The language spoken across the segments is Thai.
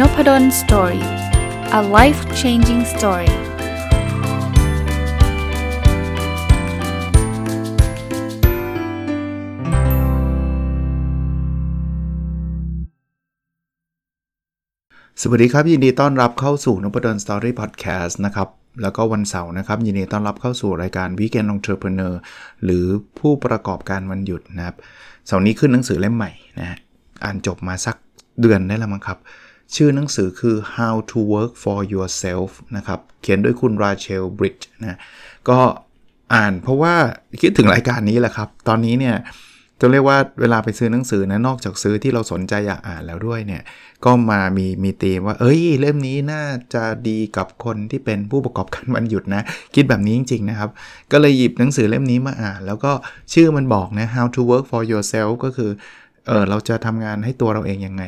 Nopadol Story a life changing story สวัสดีครับ ยินดีต้อนรับเข้าสู่นพดล Story พอดแคสต์นะครับ แล้วก็วันเสาร์นะครับ ยินดีต้อนรับเข้าสู่รายการ Weekend Entrepreneur หรือผู้ประกอบการวันหยุดนะครับเสาร์นี้ขึ้นหนังสือเล่มใหม่นะอ่านจบมาสักเดือนได้แล้วมั้งครับ ชื่อหนังสือคือ How to Work for Yourself นะครับ เขียนด้วยคุณราเชลบริดจ์นะ ก็อ่านเพราะว่าคิดถึงรายการนี้แหละครับ ตอนนี้เนี่ยจะเรียกว่าเวลาไปซื้อหนังสือนะนอกจากซื้อที่เราสนใจอยากอ่านแล้วด้วยเนี่ย ก็มามีมีตีมว่า เอ้ย เล่มนี้น่าจะดีกับคนที่เป็นผู้ประกอบการวันหยุดนะ คิดแบบนี้จริง ๆ นะครับ ก็เลยหยิบหนังสือเล่มนี้มาอ่าน แล้วก็ชื่อมันบอกนะ How to Work for Yourself ก็คือเออเราจะทำงานให้ตัวเราเองยังไง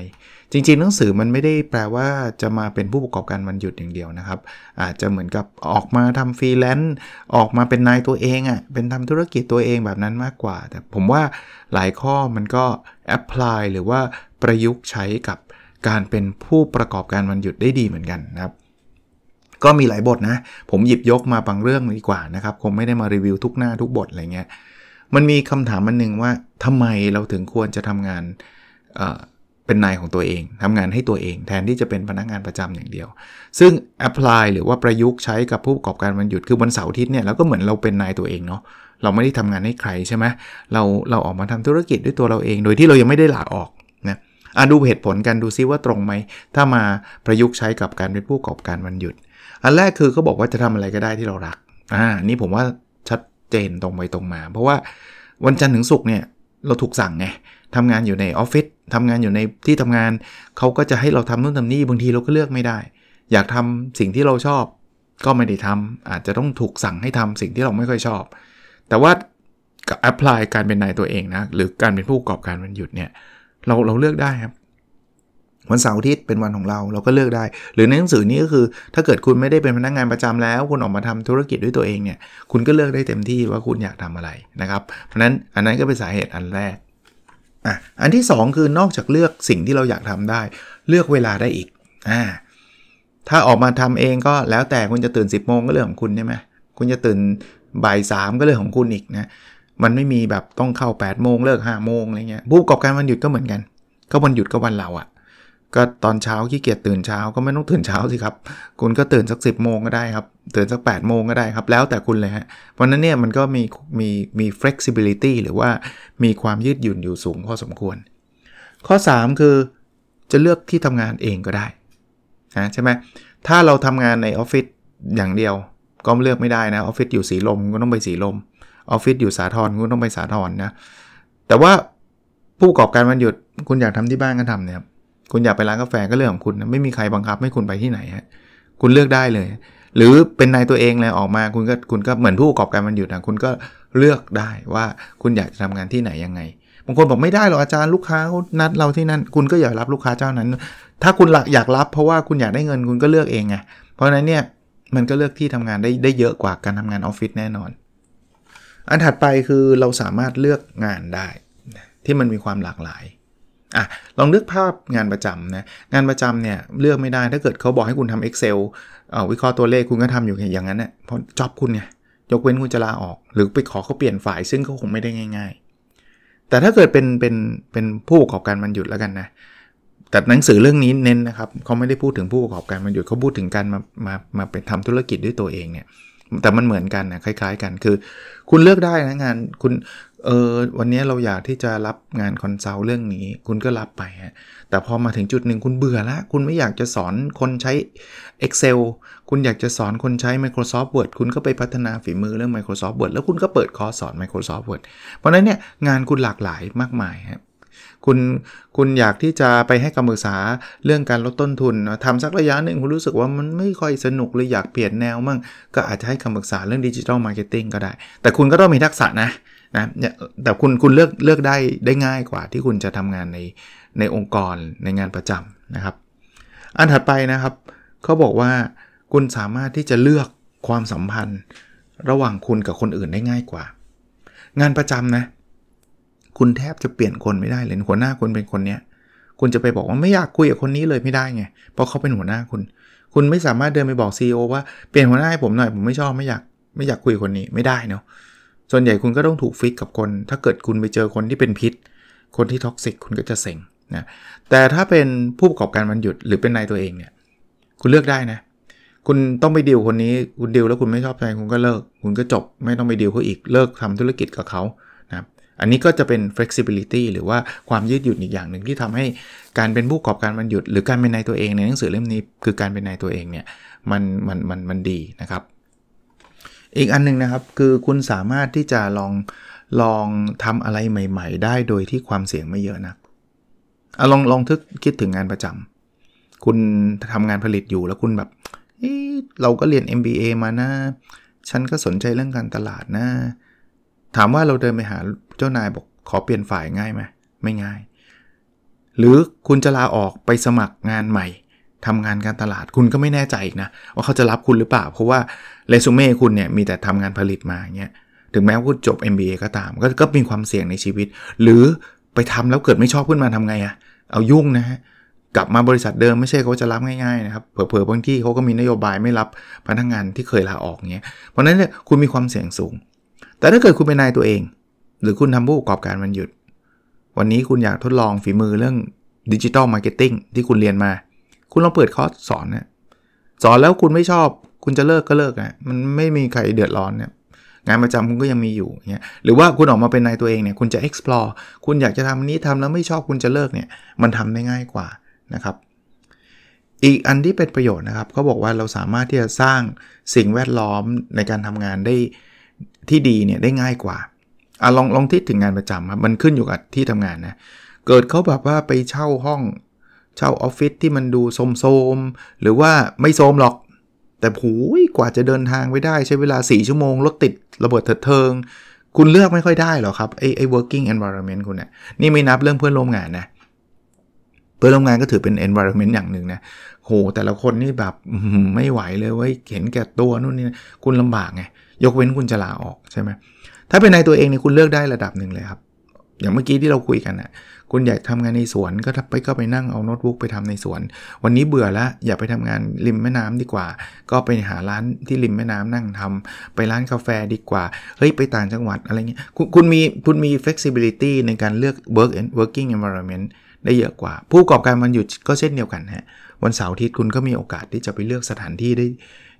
จริงๆ หนังสือมันไม่ได้แปลว่าจะมาเป็นผู้ประกอบการวันหยุดอย่างเดียวนะครับ อาจจะเหมือนกับออกมาทำฟรีแลนซ์ออกมาเป็นนายตัวเองอะ่ะเป็นทำธุรกิจตัวเองแบบนั้นมากกว่า แต่ผมว่าหลายข้อมันก็ apply หรือว่าประยุกต์ใช้กับการเป็นผู้ประกอบการวันหยุดได้ดีเหมือนกันนะครับก็มีหลายบทนะ ผมหยิบยกมาบางเรื่องดีกว่านะครับ คงไม่ได้มารีวิวทุกหน้าทุกบทอะไรเงี้ย มันมีคำถามมันหนึ่งว่าทำไมเราถึงควรจะทำงาน เป็นนายของตัวเองทำงานให้ตัวเอง แทนที่จะเป็นพนักงานประจำอย่างเดียว ซึ่ง apply หรือว่าประยุกต์ใช้กับผู้ประกอบการวันหยุดคือวันเสาร์อาทิตย์เนี่ยเราก็เหมือนเราเป็นนายตัวเองเนาะเราไม่ได้ทำงานให้ใครใช่ไหมเราเราออกมาทำธุรกิจด้วยตัวเราเอง โดยที่เรายังไม่ได้ลาออกนะอะดูเหตุผลกันดูซิว่าตรงไหมถ้ามาประยุกต์ใช้กับการเป็นผู้ประกอบการวันหยุด อันแรกคือเขาบอกว่าจะทำอะไรก็ได้ที่เรารักอ่านี่ผมว่าชัดเจนตรงไปตรงมา เพราะว่าวันจันทร์ถึงศุกร์เนี่ยเราถูกสั่งไงทำงานอยู่ในออฟฟิศ ทำงานอยู่ในที่ทำงานเขาก็จะให้เราทำนู่นทำนี่บางทีเราก็เลือกไม่ได้ อยากทำสิ่งที่เราชอบ ก็ไม่ได้ทำอาจจะต้องถูกสั่งให้ทำสิ่งที่เราไม่ค่อยชอบ แต่ว่ากับแอพพลายการเป็นนายตัวเองนะหรือการเป็นผู้ประกอบการวันหยุดเนี่ยเราเราเลือกได้ครับวันเสาร์อาทิตย์เป็นวันของเราเราก็เลือกได้ หรือในหนังสือนี้ก็คือ ถ้าเกิดคุณไม่ได้เป็นพนักงงานประจำแล้ว คุณออกมาทำธุรกิจด้วยตัวเองเนี่ยคุณก็เลือกได้เต็มที่ว่าคุณอยากทำอะไรนะครับ เพราะนั้นอันนั้นก็เป็นสาเหตุอันแรก อะอันที่ 2 คือนอกจากเลือกสิ่งที่เราอยากทำได้ เลือกเวลาได้อีกอ่าถ้าออกมาทำเองก็แล้วแต่คุณจะตื่น 10บโมงก็เรื่องของคุณใช่ไหมคุณจะตื่นบ่ายสามก็เรื่องของคุณอีกนะมันไม่มีแบบต้องเข้า8ปดโมงเลิก5้าโมงอะไรเงี้ยผู้ประกอบการวันหยุดก็เหมือนกันก็วันหยุดก็วันเราอะ ก็ตอนเช้าขี้เกียจตื่นเช้าก็ไม่ต้องตื่นเช้าสิครับ คุณก็ตื่นสัก 10บโมงก็ได้ครับ ตื่นสัก8ปดโมงก็ได้ครับ แล้วแต่คุณเลยฮะ เพราะนั้นเนี่ยมันก็มีมีมี flexibility หรือว่ามีความยืดหยุ่นอยู่สูงพอสมควร ข้อ 3 คือจะเลือกที่ทำงานเองก็ได้นะใช่ไหมถ้าเราทำงานในออฟฟิศอย่างเดียวก็เลือกไม่ได้นะออฟฟิศอยู่สีลมก็ต้องไปสีลมออฟฟิศอยู่สาทรก็ต้องไปสาทรนะแต่ว่าผู้ประกอบการวันหยุดคุณอยากทำที่บ้านก็ทำเนี่ยคุ คุณอยากไปร้านกาแฟก็เรื่องของคุณนะไม่มีใครบังคับให้คุณไปที่ไหนฮะคุณเลือกได้เลย หรือเป็นนายตัวเองเลยออกมาคุณก็คุณก็เหมือนผู้ประกอบการมันอยู่นะคุณก็เลือกได้ว่าคุณอยากจะทำงานที่ไหนยังไงบางคนบอกไม่ได้หรอกอาจารย์ลูกค้าเขานัดเราที่นั่นคุณก็อย่ารับลูกค้าเจ้านั้น ถ้าคุณอยากรับเพราะว่าคุณอยากได้เงินคุณก็เลือกเองไงเพราะนั้นเนี่ยมันก็เลือกที่ทำงานได้ได้เยอะกว่าการทำงานออฟฟิศแน่นอน อันถัดไปคือเราสามารถเลือกงานได้ที่มันมีความหลากหลาย อะลองนึกภาพงานประจำนะงานประจำเนี่ยเลือกไม่ได้ถ้าเกิดเขาบอกให้คุณทำ Excel เอาวิเคราะห์ตัวเลขคุณก็ทำอยู่อย่างนั้นเนะ่ยเพราะจ็อบคุณไงยกเว้นคุณจะลาออก หรือไปขอเขาเปลี่ยนฝ่ายซึ่งเขาคงไม่ได้ง่าย ๆ แต่ถ้าเกิดเป็นเป็นเป็นผู้ประกอบการวันหยุดแล้วกันนะแต่หนังสือเรื่องนี้เน้นนะครับเขาไม่ได้พูดถึงผู้ประกอบการวันหยุดเขาพูดถึงการมามามาเป็นทำธุรกิจด้วยตัวเองเนี่ยแต่มันเหมือนกันนะคล้าย ๆ กันคือ คุณเลือกได้นะงานคุณ เออวันนี้เราอยากที่จะรับงาน consult เรื่องนี้ คุณก็รับไปฮะแต่พอมาถึงจุดหนึ่งคุณเบื่อละคุณไม่อยากจะสอนคนใช้ Excel คุณอยากจะสอนคนใช้ Microsoft Word คุณก็ไปพัฒนาฝีมือเรื่อง Microsoft Word แล้วคุณก็เปิดคอร์สสอน Microsoft Word เพราะนั้นเนี่ยงานคุณหลากหลายมากมายครับคุณคุณอยากที่จะไปให้คำปรึกษาเรื่องการลดต้นทุนทำสักระยะหนึ่งคุณรู้สึกว่ามันไม่ค่อยสนุกเลยอยากเปลี่ยนแนวมั่งก็อาจจะให้คำปรึกษาเรื่อง digital marketing ก็ได้ แต่คุณก็ต้องมีทักษะนะ นะแต่คุณคุณเลือกเลือกได้ได้ง่ายกว่าที่คุณจะทำงานในในองค์กรในงานประจำนะครับ อันถัดไปนะครับเขาบอกว่าคุณสามารถที่จะเลือกความสัมพันธ์ ระหว่างคุณกับคนอื่นได้ง่ายกว่า งานประจำนะ คุณแทบจะเปลี่ยนคนไม่ได้เลยหัวหน้าคุณเป็นคนเนี้ยคุณจะไปบอกว่าไม่อยากคุยกับคนนี้เลยไม่ได้ไง เพราะเขาเป็นหัวหน้าคุณ คุณไม่สามารถเดินไปบอก CEO ว่าเปลี่ยนหัวหน้าให้ผมหน่อยผมไม่ชอบไม่อยากไม่อยากคุยคนนี้ไม่ได้เนาะ ส่วนใหญ่คุณก็ต้องถูกฟิกกับคน ถ้าเกิดคุณไปเจอคนที่เป็นพิษ คนที่ท็อกซิกคุณก็จะเซ็งนะแต่ถ้าเป็นผู้ประกอบการมันหยุดหรือเป็นนายตัวเองเนี่ยคุณเลือกได้นะคุณต้องไปดีลคนนี้คุณดีลแล้วคุณไม่ชอบใจคุณก็เลิก คุณก็จบไม่ต้องไปดีลเขาอีกเลิกทำธุรกิจกับเขานะอันนี้ก็จะเป็น flexibility หรือว่าความยืดหยุ่นอีกอย่างหนึ่งที่ทำให้การเป็นผู้ประกอบการมันหยุด หรือการเป็นนายตัวเองในหนังสือเล่มนี้คือการเป็นนายตัวเองเนี่ยมันมันมันมันดีนะครับ อีกอันนึงนะครับคือคุณสามารถที่จะลองลองทำอะไรใหม่ ๆ ได้โดยที่ความเสี่ยงไม่เยอะนะอะลองลองทึกคิดถึงงานประจำคุณทำงานผลิตอยู่แล้วคุณแบบเราก็เรียน MBA มานะ ฉันก็สนใจเรื่องการตลาดนะ ถามว่าเราเดินไปหาเจ้านายบอกขอเปลี่ยนฝ่ายง่ายไหมไม่ง่าย หรือคุณจะลาออกไปสมัครงานใหม่ ทำงานการตลาดคุณก็ไม่แน่ใจอีกนะ ว่าเขาจะรับคุณหรือเปล่า เพราะว่าเรซูเม่คุณเนี่ยมีแต่ทำงานผลิตมาเงี้ยถึงแม้ว่าคุณจบ MBA ก็ตามก็ก็มีความเสี่ยงในชีวิต หรือไปทำแล้วเกิดไม่ชอบขึ้นมาทำไงอะเอายุ่งนะฮะกลับมาบริษัทเดิมไม่ใช่เขาจะรับง่ายๆนะครับเผลอๆบางที่เขาก็มีนโยบายไม่รับพนักงานที่เคยลาออกเงี้ยเพราะนั้นเนี่ยคุณมีความเสี่ยงสูง แต่ถ้าเกิดคุณเป็นนายตัวเอง หรือคุณทำผู้ประกอบการวันหยุด วันนี้คุณอยากทดลองฝีมือเรื่อง digital marketing ที่คุณเรียนมา คุณลองเปิดคอร์สสอนนะสอนแล้วคุณไม่ชอบ คุณจะเลิกก็เลิกอะมันไม่มีใครเดือดร้อนเนี่ยงานประจำคุณก็ยังมีอยู่เงี้ยหรือว่าคุณออกมาเป็นนายตัวเองเนี่ยคุณจะ explore คุณอยากจะทำนี้ทำแล้วไม่ชอบคุณจะเลิกเนี่ยมันทำได้ง่ายกว่านะครับ อีกอันที่เป็นประโยชน์นะครับเขาบอกว่าเราสามารถที่จะสร้างสิ่งแวดล้อมในการทำงานได้ที่ดีเนี่ยได้ง่ายกว่าอะลองลองทิดถึงงานประจำครับมันขึ้นอยู่กับที่ทำงานนะเกิดเขาแบบว่าไปเช่าห้อง เช่าออฟฟิศที่มันดูโสมๆ หรือว่าไม่โสมหรอก แต่ผูยกว่าจะเดินทางไปได้ใช้เวลา 4 ชั่วโมง รถติดระเบิดเถิดเทิง คุณเลือกไม่ค่อยได้หรอครับ ไอ้ไอ้ working environment คุณเนี่ยนี่ไม่นับเรื่องเพื่อนร่วมงานนะ เพื่อนร่วมงานก็ถือเป็น environment อย่างหนึ่งนะโหแต่ละคนนี่แบบไม่ไหวเลยเว้ยเห็นแก่ตัวนู่นนี่คุณลำบากไงยกเว้นคุณจะลาออกใช่ไหมถ้าเป็นนายตัวเองเนี่ยคุณเลือกได้ระดับหนึ่งเลยครับ อย่างเมื่อกี้ที่เราคุยกันนะคุณอยากทำงานในสวนก็ไปก็ไปนั่งเอาโน้ตบุ๊กไปทำในสวน วันนี้เบื่อแล้วอยากไปทำงานริมแม่น้ำดีกว่า ก็ไปหาร้านที่ริมแม่น้ำนั่งทำไปร้านกาแฟดีกว่า เฮ้ย ไปต่างจังหวัดอะไรเงี้ยคุณคุณมีคุณมี flexibility ในการเลือก work and working environment ได้เยอะกว่า ผู้ประกอบการมันหยุดก็เช่นเดียวกันฮะวันเสาร์อาทิตย์คุณก็มีโอกาสที่จะไปเลือกสถานที่ได้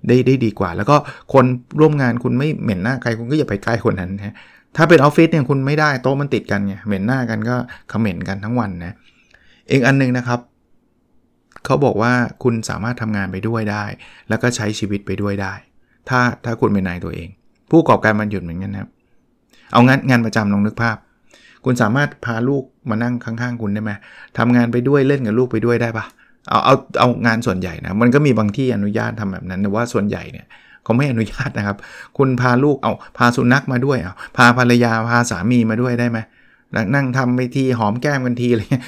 ได้ได้ดีกว่า แล้วก็คนร่วมงานคุณไม่เหม็นหน้าใครคุณก็อย่าไปใกล้คนนั้นฮะ ถ้าเป็นออฟฟิศเนี่ยคุณไม่ได้โต๊ะมันติดกันไงเหม็นหน้ากันก็เขม็นกันทั้งวันนะอีกอันนึงนะครับเขาบอกว่าคุณสามารถทำงานไปด้วยได้ แล้วก็ใช้ชีวิตไปด้วยได้ ถ้าถ้าคุณเป็นนายตัวเอง ผู้ประกอบการมันหยุดเหมือนกันนะครับ เอางานงานประจำลองนึกภาพ คุณสามารถพาลูกมานั่งข้างๆ คุณได้ไหมทำงานไปด้วยเล่นกับลูกไปด้วยได้ปะเอาเอาเอางานส่วนใหญ่นะมันก็มีบางที่อนุญาตทำแบบนั้นแต่ว่าส่วนใหญ่เนี่ย เขาไม่อนุญาตนะครับ คุณพาลูกเอาพาสุนัขมาด้วยเอาพาภรรยาพาสามีมาด้วยได้ไหมนั่งทำไปทีหอมแก้มกันทีอะไรเงี้ย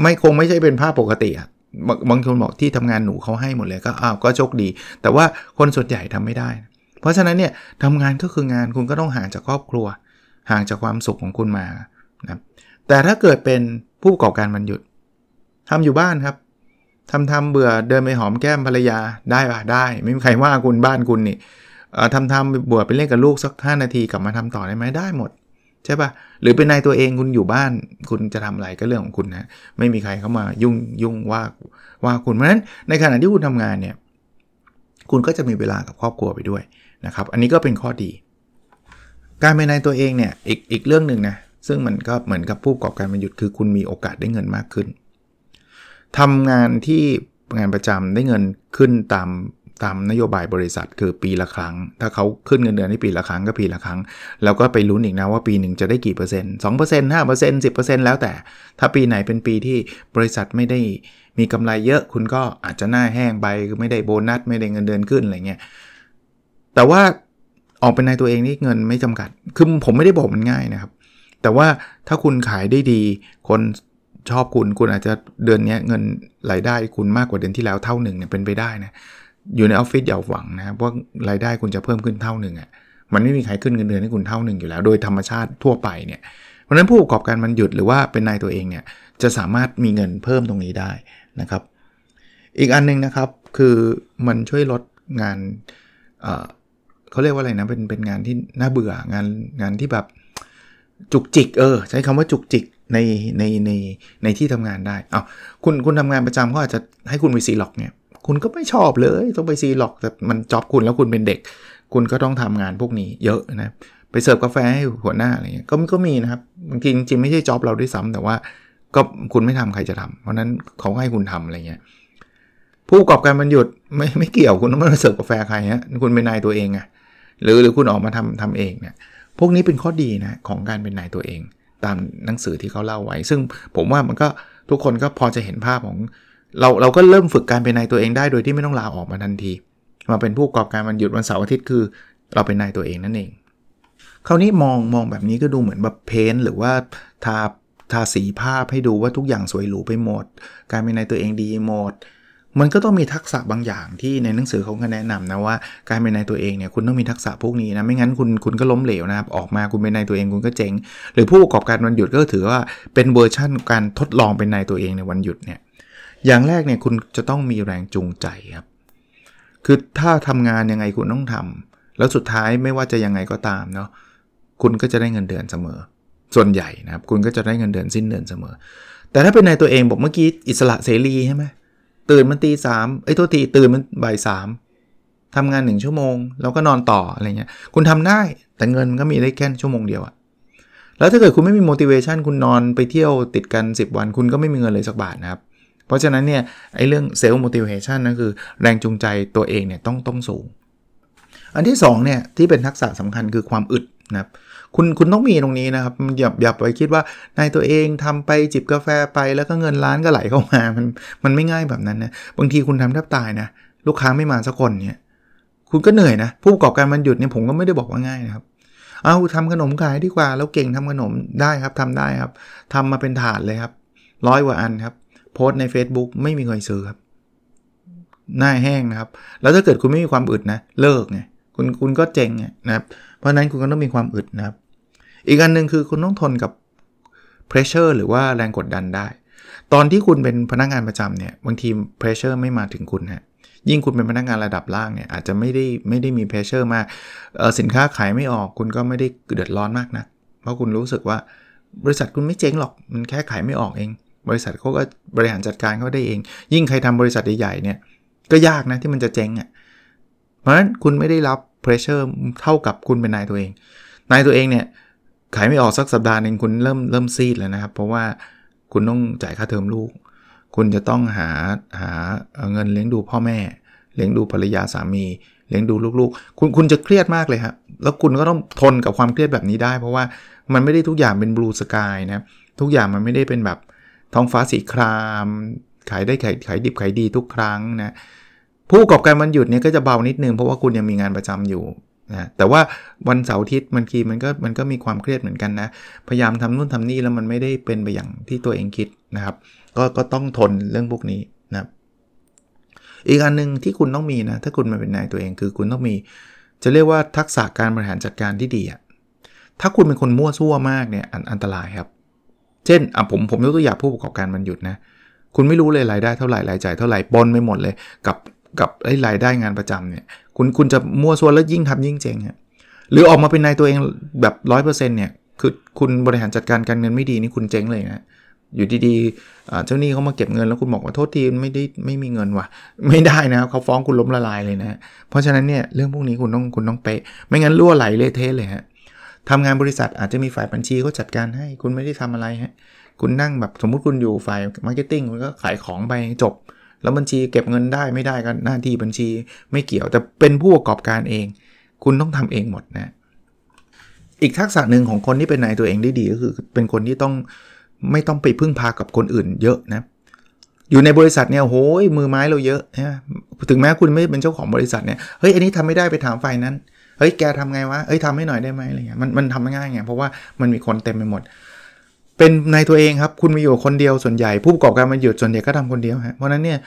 ไม่คงไม่ใช่เป็นภาพปกติอะบางคนบอกที่ทำงานหนูเขาให้หมดเลยก็อ้าวก็โชคดี แต่ว่าคนส่วนใหญ่ทำไม่ได้ เพราะฉะนั้นเนี่ยทำงานก็คืองานคุณก็ต้องห่างจากครอบครัว ห่างจากความสุขของคุณมานะแต่ถ้าเกิดเป็นผู้ประกอบการมันหยุดทำอยู่บ้านครับ ทำทำเบื่อเดินไปหอมแก้มภรรยาได้ปะได้ ไม่มีใครว่าคุณบ้านคุณนี่ทำทำเบื่อไปเล่นกับลูกสักห้านาทีกลับมาทำต่อได้ไหมได้หมดใช่ปะหรือเป็นนายตัวเองคุณอยู่บ้านคุณจะทำอะไรก็เรื่องของคุณนะไม่มีใครเข้ามายุ่งยุ่งว่าว่าคุณเพราะฉะนั้นในขณะที่คุณทำงานเนี่ยคุณก็จะมีเวลากับครอบครัวไปด้วยนะครับ อันนี้ก็เป็นข้อดี การเป็นนายตัวเองเนี่ยอีกอีกเรื่องหนึ่งนะซึ่งมันก็เหมือนกับผู้ประกอบการมันหยุดคือคุณมีโอกาสได้เงินมากขึ้น ทำงานที่งานประจำได้เงินขึ้นตามตามนโยบายบริษัทคือปีละครั้ง ถ้าเขาขึ้นเงินเดือนให้ปีละครั้งก็ปีละครั้ง แล้วก็ไปลุ้นอีกนะว่าปีหนึ่งจะได้กี่เปอร์เซ็นต์สองเปอร์เซ็นต์ห้าเปอร์เซ็นต์สิบเปอร์เซ็นต์แล้วแต่ ถ้าปีไหนเป็นปีที่บริษัทไม่ได้มีกำไรเยอะคุณก็อาจจะหน้าแห้งไปคือไม่ได้โบนัสไม่ได้เงินเดือนขึ้นอะไรเงี้ย แต่ว่าออกเป็นนายตัวเองนี่เงินไม่จำกัด คือผมไม่ได้บอกมันง่ายนะครับ แต่ว่าถ้าคุณขายได้ดี คน ชอบคุณ คุณอาจจะเดือนนี้เงินรายได้คุณมากกว่าเดือนที่แล้วเท่าหนึ่งเนี่ยเป็นไปได้นะอยู่ในออฟฟิศอย่าหวังนะว่ารายได้คุณจะเพิ่มขึ้นเท่าหนึ่งอะ่ะมันไม่มีใครขึ้นเงินเดือนให้คุณเท่าหนึ่งอยู่แล้ว โดยธรรมชาติทั่วไปเนี่ยเพราะฉะนั้นผู้ประกอบการมันหยุดหรือว่าเป็นนายตัวเองเนี่ยจะสามารถมีเงินเพิ่มตรงนี้ได้นะครับ อีกอันนึงนะครับคือมันช่วยลดงานเเขาเรียกว่าอะไรนะเป็นเป็นงานที่น่าเบื่องานงานที่แบบจุกจิกเออใช้คำว่าจุกจิก ในในในในที่ทำงานได้เอาคุณคุณทำงานประจำเขาอาจจะให้คุณไปซีร็อกซ์เนี่ย คุณก็ไม่ชอบเลย ต้องไปซีร็อกซ์แต่มัน job คุณแล้วคุณเป็นเด็ก คุณก็ต้องทำงานพวกนี้เยอะนะไปเสิร์ฟกาแฟให้หัวหน้าอะไรเงี้ยก็ก็มีนะครับบางทีจริงๆไม่ใช่ job เราด้วยซ้ำแต่ว่าก็คุณไม่ทำใครจะทำเพราะนั้นเขาให้คุณทำอะไรเงี้ยผู้ประกอบการวันหยุดไม่ไม่เกี่ยวคุณต้องมาเสิร์ฟกาแฟใครฮะคุณเป็นนายตัวเองไงหรือหรือคุณออกมาทำทำเองเนี่ยพวกนี้เป็นข้อดีนะของการเป็นนายตัวเอง ตามหนังสือที่เขาเล่าไว้ ซึ่งผมว่ามันก็ทุกคนก็พอจะเห็นภาพของเราเราก็เริ่มฝึกการเป็นนายตัวเองได้โดยที่ไม่ต้องลาออกมาทันที มาเป็นผู้ประกอบการมันหยุดวันเสาร์อาทิตย์คือ เราเป็นนายตัวเองนั่นเอง คราวนี้มองมองแบบนี้ก็ดูเหมือนแบบเพ้นหรือว่าทาทาสีภาพให้ดูว่าทุกอย่างสวยหรูไปหมด การเป็นนายตัวเองดีหมด มันก็ต้องมีทักษะบางอย่างที่ในหนังสือเขาก็แนะนำนะว่า การเป็นนายตัวเองเนี่ยคุณต้องมีทักษะพวกนี้นะไม่งั้นคุณคุณก็ล้มเหลวนะครับออกมาคุณเป็นนายตัวเองคุณก็เจ๊งหรือผู้ประกอบการวันหยุดก็ถือว่าเป็นเวอร์ชั่นการทดลองเป็นนายตัวเองในวันหยุดเนี่ยอย่างแรกเนี่ยคุณจะต้องมีแรงจูงใจครับคือถ้าทำงานยังไงคุณต้องทำแล้วสุดท้ายไม่ว่าจะยังไงก็ตามเนาะคุณก็จะได้เงินเดือนเสมอ ส่วนใหญ่นะครับคุณก็จะได้เงินเดือนสิ้นเดือนเสมอ แต่ถ้าเป็นนายตัวเองบอกเมื่อกี้อิสระเสรีใช่ไหม ตื่นมันตีสามไอ้ตัวทีตื่นมันบ่ายสามทำงานหนึ่งชั่วโมง แล้วก็นอนต่ออะไรเงี้ยคุณทำได้แต่เงินมันก็มีได้แค่ชั่วโมงเดียวอะแล้วถ้าเกิดคุณไม่มี motivation คุณนอนไปเที่ยวติดกัน 10 วัน คุณก็ไม่มีเงินเลยสักบาทนะครับ เพราะฉะนั้นเนี่ยไอ้เรื่อง self motivation นั่นคือแรงจูงใจตัวเองเนี่ยต้องต้องสูง อันที่2เนี่ยที่เป็นทักษะสำคัญคือความอึดนะครับ คุณคุณต้องมีตรงนี้นะครับอย่าอย่าไปคิดว่านายตัวเองทำไปจิบกาแฟไปแล้วก็เงินล้านก็ไหลเข้ามามันมันไม่ง่ายแบบนั้นนะบางทีคุณทำแทบตายนะลูกค้าไม่มาสักคนเนี่ยคุณก็เหนื่อยนะผู้ประกอบการมันหยุดเนี่ยผมก็ไม่ได้บอกว่าง่ายนะครับเอาทำขนมขายดีกว่าแล้วเก่งทำขนมได้ครับทำได้ครับทำมาเป็นถาดเลยครับร้อยกว่าอันครับ โพสใน Facebook ไม่มีใครซื้อครับหน้าแห้งนะครับ แล้วถ้าเกิดคุณไม่มีความอึดนะ เลิกไงคุณคุณก็เจ๊งนะครับ เพราะนั้นคุณก็ต้องมีความอึดนะครับ อีกอันหนึ่งคือคุณต้องทนกับ pressure หรือว่าแรงกดดันได้ ตอนที่คุณเป็นพนักงานประจำเนี่ยบางที pressure ไม่มาถึงคุณฮะยิ่งคุณเป็นพนักงานระดับล่างเนี่ยอาจจะไม่ได้ไม่ได้มี pressure มากสินค้าขายไม่ออกคุณก็ไม่ได้เดือดร้อนมากนะเพราะคุณรู้สึกว่าบริษัทคุณไม่เจ๊งหรอกมันแค่ขายไม่ออกเอง บริษัทเขาก็บริหารจัดการเขาได้เอง ยิ่งใครทำบริษัทใหญ่ๆเนี่ยก็ยากนะที่มันจะเจ๊งอะ่ะเพราะฉะนั้นคุณไม่ได้รับ pressure เท่ากับคุณเป็นนายตัวเอง นายตัวเองเนี่ย ขายไม่ออกสักสัปดาห์หนึ่งคุณเริ่มเริ่มซีดแล้วนะครับ เพราะว่าคุณต้องจ่ายค่าเทอมลูก คุณจะต้องหาหาเงินเลี้ยงดูพ่อแม่ เลี้ยงดูภรรยาสามี เลี้ยงดูลูกๆ คุณคุณจะเครียดมากเลยครับแล้วคุณก็ต้องทนกับความเครียดแบบนี้ได้ เพราะว่ามันไม่ได้ทุกอย่างเป็นบลูสกายนะทุกอย่างมันไม่ได้เป็นแบบท้องฟ้าสีคราม ขายได้ขายขายดิบขายดีทุกครั้งนะผู้ประกอบการมันหยุดเนี่ยก็จะเบานิดนึงเพราะว่าคุณยังมีงานประจำอยู่ นะแต่ว่าวันเสาร์อาทิตย์มันคีมันก็มันก็มีความเครียดเหมือนกันนะ พยายามทำนู่นทำนี่แล้วมันไม่ได้เป็นไปอย่างที่ตัวเองคิดนะครับ ก็ก็ต้องทนเรื่องพวกนี้นะครับ อีกอันหนึ่งที่คุณต้องมีนะถ้าคุณมาเป็นนายตัวเองคือคุณต้องมี จะเรียกว่าทักษะการบริหารจัดการที่ดีอะถ้าคุณเป็นคนมั่วซั่วมากเนี่ยอันอันตรายครับ เช่นอะผมผมยกตัวอย่างผู้ประกอบการมันหยุดนะคุณไม่รู้เลยรายได้เท่าไหร่รายจ่ายเท่าไหร่ปนไปหมดเลย กับ กับไอ้รายได้งานประจำเนี่ย คุณคุณจะมั่วซัวแล้วยิ่งทำยิ่งเจ๊งฮะหรือออกมาเป็นนายตัวเองแบบร้อยเปอร์เซ็นต์เนี่ยคือคุณบริหารจัดการการเงินไม่ดีนี่คุณเจ๊งเลยนะอยู่ดีๆเจ้าหนี้เขามาเก็บเงินแล้วคุณบอกว่าโทษทีไม่ได้ไม่มีเงินว่ะ ไม่ได้นะเขาฟ้องคุณล้มละลายเลยนะเพราะฉะนั้นเนี่ยเรื่องพวกนี้คุณต้องคุณต้องเป๊ะไม่งั้นรั่วไหลเละเทะเลยฮะทำงานบริษัทอาจจะมีฝ่ายบัญชีเขาจัดการให้ คุณไม่ได้ทำอะไรฮะคุณนั่งแบบสมมุติคุณอยู่ฝ่ายmarketing คุณก็ขายของไปจบ แล้วบัญชีเก็บเงินได้ไม่ได้ก็หน้าที่บัญชีไม่เกี่ยวแต่เป็นผู้ประกอบการเอง คุณต้องทำเองหมดนะ อีกทักษะหนึ่งของคนที่เป็นนายตัวเองได้ดีก็คือ เป็นคนที่ต้องไม่ต้องไปพึ่งพากับคนอื่นเยอะนะอยู่ในบริษัทเนี่ยโอ้ยมือไม้เราเยอะนะถึงแม้คุณไม่เป็นเจ้าของบริษัทเนี่ยเฮ้ยอันนี้ทำไม่ได้ไปถามฝ่ายนั้นเฮ้ยแกทำไงวะเฮ้ยทำให้หน่อยได้ไหมอะไรเงี้ยมันมันทำง่ายไงเพราะว่ามันมีคนเต็มไปหมด เป็นในตัวเองครับ คุณมีอยู่คนเดียวส่วนใหญ่ ผู้ประกอบการมันหยุดส่วนใหญ่ก็ทำคนเดียวฮะเพราะนั้นเนี่ย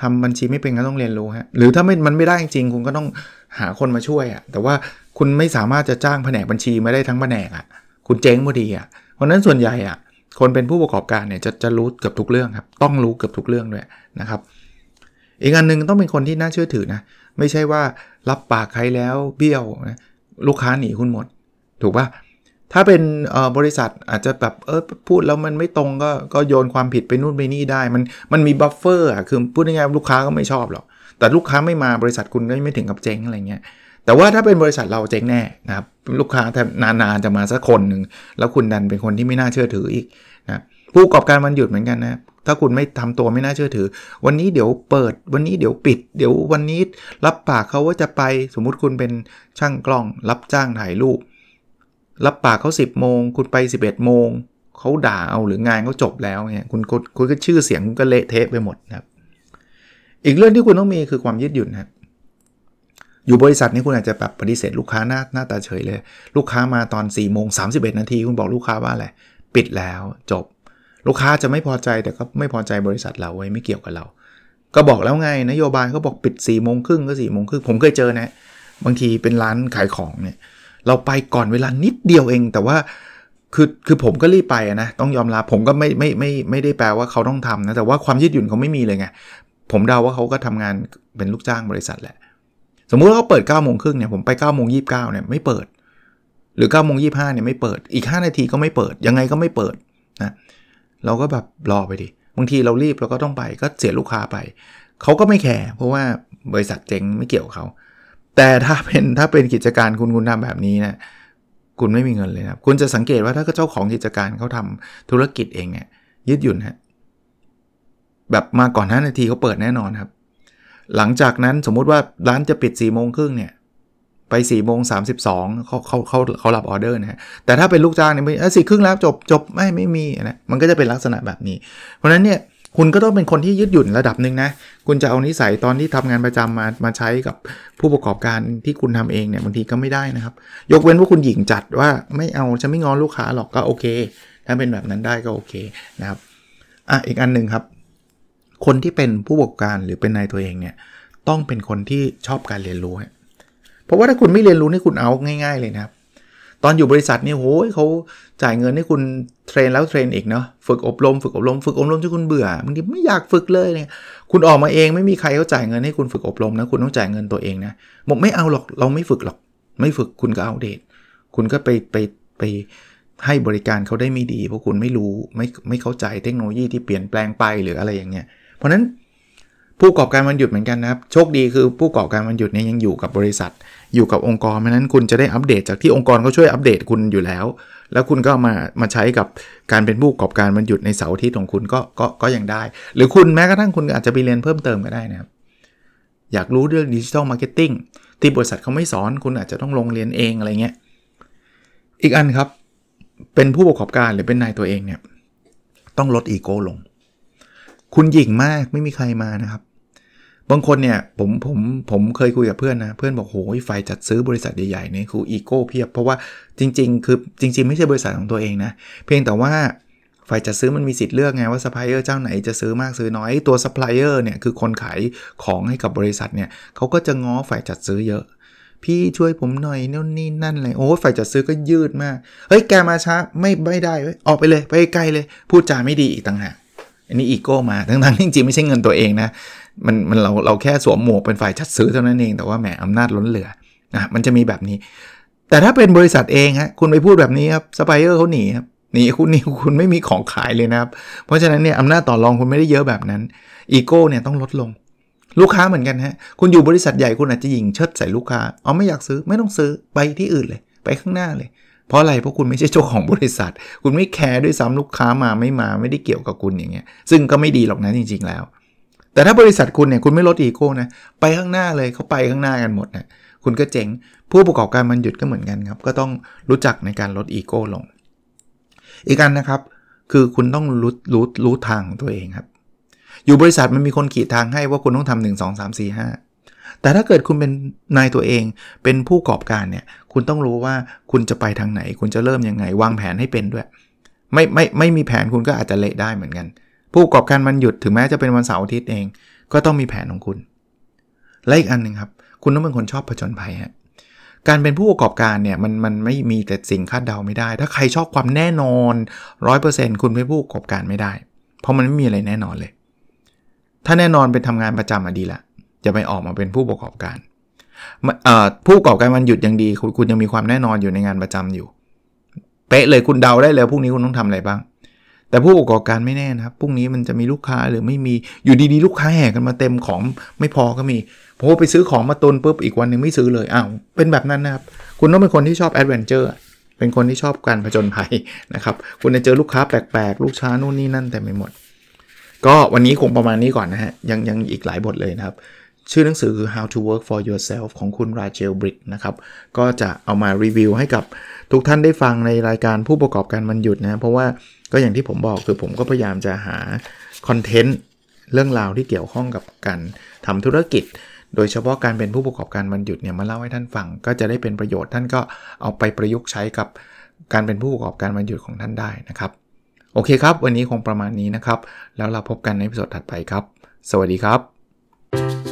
ทำบัญชีไม่เป็นก็ต้องเรียนรู้ฮะหรือถ้าไม่มันไม่ได้จริงคุณก็ต้องหาคนมาช่วยอะ่ะแต่ว่าคุณไม่สามารถจะจ้างแผนกบัญชีไม่ได้ทั้งแผนกอะ่ะคุณเจ๊งพอดีอะ่ะเพราะราะนั้นส่วนใหญ่อะคนเป็นผู้ประกอบการเนี่ยจะจะรู้เกือบทุกเรื่องครับ ต้องรู้เกือบทุกเรื่องด้วยนะครับ อีกอันหนึ่งต้องเป็นคนที่น่าเชื่อถือนะ ไม่ใช่ว่ารับปากใครแล้วเบี้ยวนะลูกค้าหนีคุณหมด ถูกปะ ถ้าเป็นบริษัทอาจจะแบบเออพูดแล้วมันไม่ตรงก็ก็โยนความผิดไปนู่นไปนี่ได้ มันมันมี buffer อะคือพูดง่ายๆลูกค้าก็ไม่ชอบหรอก แต่ลูกค้าไม่มาบริษัทคุณก็ไม่ถึงกับเจ๊งอะไรเงี้ยแต่ว่าถ้าเป็นบริษัทเราเจ๊งแน่นะครับลูกค้าแต่นานๆจะมาสักคนหนึ่งแล้วคุณดันเป็นคนที่ไม่น่าเชื่อถืออีกนะผู้ประกอบการวันหยุดเหมือนกันนะถ้าคุณไม่ทำตัวไม่น่าเชื่อถือ วันนี้เดี๋ยวเปิดวันนี้เดี๋ยวปิด เดี๋ยววันนี้รับปากเขาว่าจะไปสมมุติคุณเป็นช่างกล้อง รับจ้างถ่ายรูป รับปากเขา 10โมงคุณไป 11โมงเขาด่าเอาหรืองานเขาจบแล้วเนี่ยคุณคุณก็ชื่อเสียงคุณก็เละเทะไปหมดนะครับ อีกเรื่องที่คุณต้องมีคือความยืดหยุ่นนะอยู่บริษัทนี้คุณอาจจะแบบปฏิเสธลูกค้าหน้าหน้าตาเฉยเลย ลูกค้ามาตอน4ี่โมงสานาทีคุณบอกลูกค้าว่าอะไรปิดแล้วจบ ลูกค้าจะไม่พอใจแต่ก็ไม่พอใจบริษัทเราไว้ไม่เกี่ยวกับเรา ก็บอกแล้วไงนโยบายเขาบอกปิด4ี่โมงครึ่งก็4ี่โมงครึ่งผมเคยเจอนะบางทีเป็นร้านขายของเนี่ย เราไปก่อนเวลานิดเดียวเอง แต่ว่าคือคือผมก็รีบไปนะต้องยอมรับผมก็ไม่ไม่ไม่ไม่ได้แปลว่าเขาต้องทำนะแต่ว่าความยืดหยุ่นเขาไม่มีเลยไงผมเดาว่าเขาก็ทำงานเป็นลูกจ้างบริษัทแหละ สมมุติว่าเขาเปิด9ก้าโมงครึ่งเนี่ยผมไป9ก้าโมงยีเนี่ยไม่เปิด หรือ9ก้าโมงยีเนี่ยไม่เปิดอีก 5 นาทีก็ไม่เปิด ยังไงก็ไม่เปิดนะเราก็แบบรอไปดิบางทีเรารีบเราก็ต้องไปก็เสียลูกค้าไป เขาก็ไม่แคร์เพราะว่าบริษัทเจ๊งไม่เกี่ยวเขา แต่ถ้าเป็นถ้าเป็นกิจการคุณคุณทำแบบนี้นะคุณไม่มีเงินเลยนะคุณจะสังเกตว่าถ้าเจ้าของกิจการเขาทำธุรกิจเองเนี่ยยืดหยุ่นฮะแบบมาก่อนห้านาทีเขาเปิดแน่นอนครับ หลังจากนั้นสมมุติว่าร้านจะปิด4ี่โมงครึ่งเนี่ยไป4ี่โมงสาเขาเขาเขาเขารับออเดอร์นะฮะแต่ถ้าเป็นลูกจ้างเนี่ยไม่สี่ครึ่งแล้วจบจบไม่ไม่มีนะมันก็จะเป็นลักษณะแบบนี้ เพราะฉะนั้นเนี่ย คุณก็ต้องเป็นคนที่ยืดหยุ่นระดับหนึ่งนะ คุณจะเอานิสัยตอนที่ทำงานประจำมามาใช้กับผู้ประกอบการที่คุณทำเองเนี่ยบางทีก็ไม่ได้นะครับ ยกเว้นว่าคุณหญิงจัดว่าไม่เอาจะไม่งอลูกค้าหรอกก็โอเค ถ้าเป็นแบบนั้นได้ก็โอเคนะครับอะอีกอันหนึ่งครับ คนที่เป็นผู้ประกอบการหรือเป็นนายตัวเองเนี่ยต้องเป็นคนที่ชอบการเรียนรู้ เพราะว่าถ้าคุณไม่เรียนรู้นี่คุณเอาง่าย ๆเลยนะครับ ตอนอยู่บริษัทนี่โอ้ยเขาจ่ายเงินให้คุณเทรนแล้วเทรนอีกเนาะฝึกอบรม ฝึกอบรม ฝึกอบรมจนคุณเบื่อบางทีไม่อยากฝึกเลยเนี่ยคุณออกมาเองไม่มีใครเขาจ่ายเงินให้คุณฝึกอบรมนะคุณต้องจ่ายเงินตัวเองนะบอกไม่เอาหรอกเราไม่ฝึกหรอก ไม่ฝึกคุณก็เอาเดทคุณก็ไปไปไปให้บริการเขาได้ไม่ดี เพราะคุณไม่รู้ไม่ไม่เข้าใจเทคโนโลยีที่เปลี่ยนแปลงไปหรืออะไรอย่างเงี้ยเพราะนั้น ผู้ประกอบการวันหยุดเหมือนกันนะครับ โชคดีคือผู้ประกอบการวันหยุดเนี่ยยังอยู่กับบริษัท อยู่กับองค์กรเพราะนั้นคุณจะได้อัปเดตจากที่องค์กรเขาช่วยอัปเดตคุณอยู่แล้ว แล้วคุณก็มามาใช้กับการเป็นผู้ประกอบการวันหยุดในเสาร์อาทิตย์ของคุณก็ก็ก็ยังได้ หรือคุณแม้กระทั่งคุณอาจจะไปเรียนเพิ่มเติมก็ได้นะครับอยากรู้เรื่อง digital marketingที่บริษัทเขาไม่สอนคุณอาจจะต้องลงเรียนเองอะไรเงี้ยอีกอันครับเป็นผู้ประกอบการหรือเป็นนายตัวเองเนี่ยต้องลดอีโก้ลง คุณหยิ่งมากไม่มีใครมานะครับ บางคนเนี่ยผมผมผมเคยคุยกับเพื่อนนะเพื่อนบอกโหยฝ่ายจัดซื้อบริษัทใหญ่ๆเนี่ยคืออีโก้เพียบ เพราะว่าจริง ๆ คือจริง ๆ ไม่ใช่บริษัทของตัวเองนะเพียงแต่ว่าฝ่ายจัดซื้อมันมีสิทธิ์เลือกไงว่าซัพพลายเออร์เจ้าไหนจะซื้อมากซื้อน้อยตัวซัพพลายเออร์เนี่ยคือคนขายของให้กับบริษัทเนี่ยเขาก็จะง้อฝ่ายจัดซื้อเยอะ พี่ช่วยผมหน่อยนู่นนี่นั่นเลยโอ้ฝ่ายจัดซื้อก็ยืดมากเฮ้ยแกมาช้าไม่ไม่ได้ออกไปเลยไปไกลเลยพูดจาไม่ดีอีกต่างหากอันนี้อีโก้มาทั้งๆจริงๆไม่ใช่เงินตัวเองนะ มันมันเราเราแค่สวมหมวกเป็นฝ่ายจัดซื้อเท่านั้นเอง แต่ว่าแหมอำนาจล้นเหลือนะมันจะมีแบบนี้ แต่ถ้าเป็นบริษัทเองฮะคุณไปพูดแบบนี้ครับสไปเออร์เขาหนีครับหนีคุณนี่คุณไม่มีของขายเลยนะครับ เพราะฉะนั้นเนี่ยอำนาจต่อรองคุณไม่ได้เยอะแบบนั้นอีโก้เนี่ยต้องลดลง ลูกค้าเหมือนกันฮะคุณอยู่บริษัทใหญ่คุณอาจจะยิงเชิดใส่ลูกค้าเอไม่อยากซื้อไม่ต้องซื้อไปที่อื่นเลย ไปข้างหน้าเลยเพราะอะไรเพราะคุณไม่ใช่เจ้าของบริษัท คุณไม่แคร์ด้วยซ้ำลูกค้ามาไม่มาไม่ได้เกี่ยวกับคุณอย่างเงี้ยซึ่งก็ไม่ดีหรอกนะจริง ๆ แล้ว แต่ถ้าบริษัทคุณเนี่ยคุณไม่ลดอีโก้นะไปข้างหน้าเลยเขาไปข้างหน้ากันหมดนะคุณก็เจ๊งผู้ประกอบการวันหยุดก็เหมือนกันครับ ก็ต้องรู้จักในการลดอีโก้ลง อีกอันนะครับ คือคุณต้องรู้รู้รู้ทางของตัวเองครับ อยู่บริษัทมันมีคนขีดทางให้ว่าคุณต้องทำหนึ่งสองสามสี่ห้าแต่ถ้าเกิดคุณเป็นนายตัวเองเป็นผู้ประกอบการเนี่ยคุณต้องรู้ว่าคุณจะไปทางไหน คุณจะเริ่มยังไง วางแผนให้เป็นด้วย ไม่ไม่ไม่มีแผนคุณก็อาจจะเละได้เหมือนกัน ผู้ประกอบการมันหยุดถึงแม้จะเป็นวันเสาร์อาทิตย์เอง ก็ต้องมีแผนของคุณ และอีกอันหนึ่งครับ คุณต้องเป็นคนชอบผจญภัยฮะการเป็นผู้ประกอบการเนี่ยมันมันไม่มีแต่สิ่งคาดเดาไม่ได้ ถ้าใครชอบความแน่นอน 100%คุณเป็นผู้ประกอบการไม่ได้ เพราะมันไม่มีอะไรแน่นอนเลย ถ้าแน่นอนเป็นทำงานประจำอะดีละจะไปออกมาเป็นผู้ประกอบการผู้ประกอบการมันหยุดยังดี คุณคุณยังมีความแน่นอนอยู่ในงานประจำอยู่ เป๊ะเลยคุณเดาได้เลยพรุ่งนี้คุณต้องทำอะไรบ้าง แต่ผู้ประกอบการไม่แน่นะครับพรุ่งนี้มันจะมีลูกค้าหรือไม่มีอยู่ดีๆ ลูกค้าแห่กันมาเต็มของไม่พอก็มีพอไปซื้อของมาตุนปุ๊บอีกวันหนึ่งไม่ซื้อเลยอ้าวเป็นแบบนั้นนะครับ คุณต้องเป็นคนที่ชอบ adventure เป็นคนที่ชอบการผจญภัยนะครับ คุณจะเจอลูกค้าแปลกๆ ลูกค้านู่นนี่นั่นแต่ไม่หมด ก็วันนี้คงประมาณนี้ก่อนนะฮะยังยังอีกหลายบทเลยนะครับชื่อหนังสือคือ How to Work for Yourself ของคุณ Rachel Bridge นะครับ ก็จะเอามารีวิวให้กับทุกท่านได้ฟังในรายการผู้ประกอบการวันหยุดนะ เพราะว่า ก็อย่างที่ผมบอกคือผมก็พยายามจะหาคอนเทนต์เรื่องราวที่เกี่ยวข้องกับการทำธุรกิจ โดยเฉพาะการเป็นผู้ประกอบการมันหยุดเนี่ยมาเล่าให้ท่านฟัง ก็จะได้เป็นประโยชน์ท่านก็เอาไปประยุกต์ใช้กับการเป็นผู้ประกอบการมันหยุดของท่านได้นะครับ โอเคครับ วันนี้คงประมาณนี้นะครับ แล้วเราพบกันในพิสดถัดไปครับ สวัสดีครับ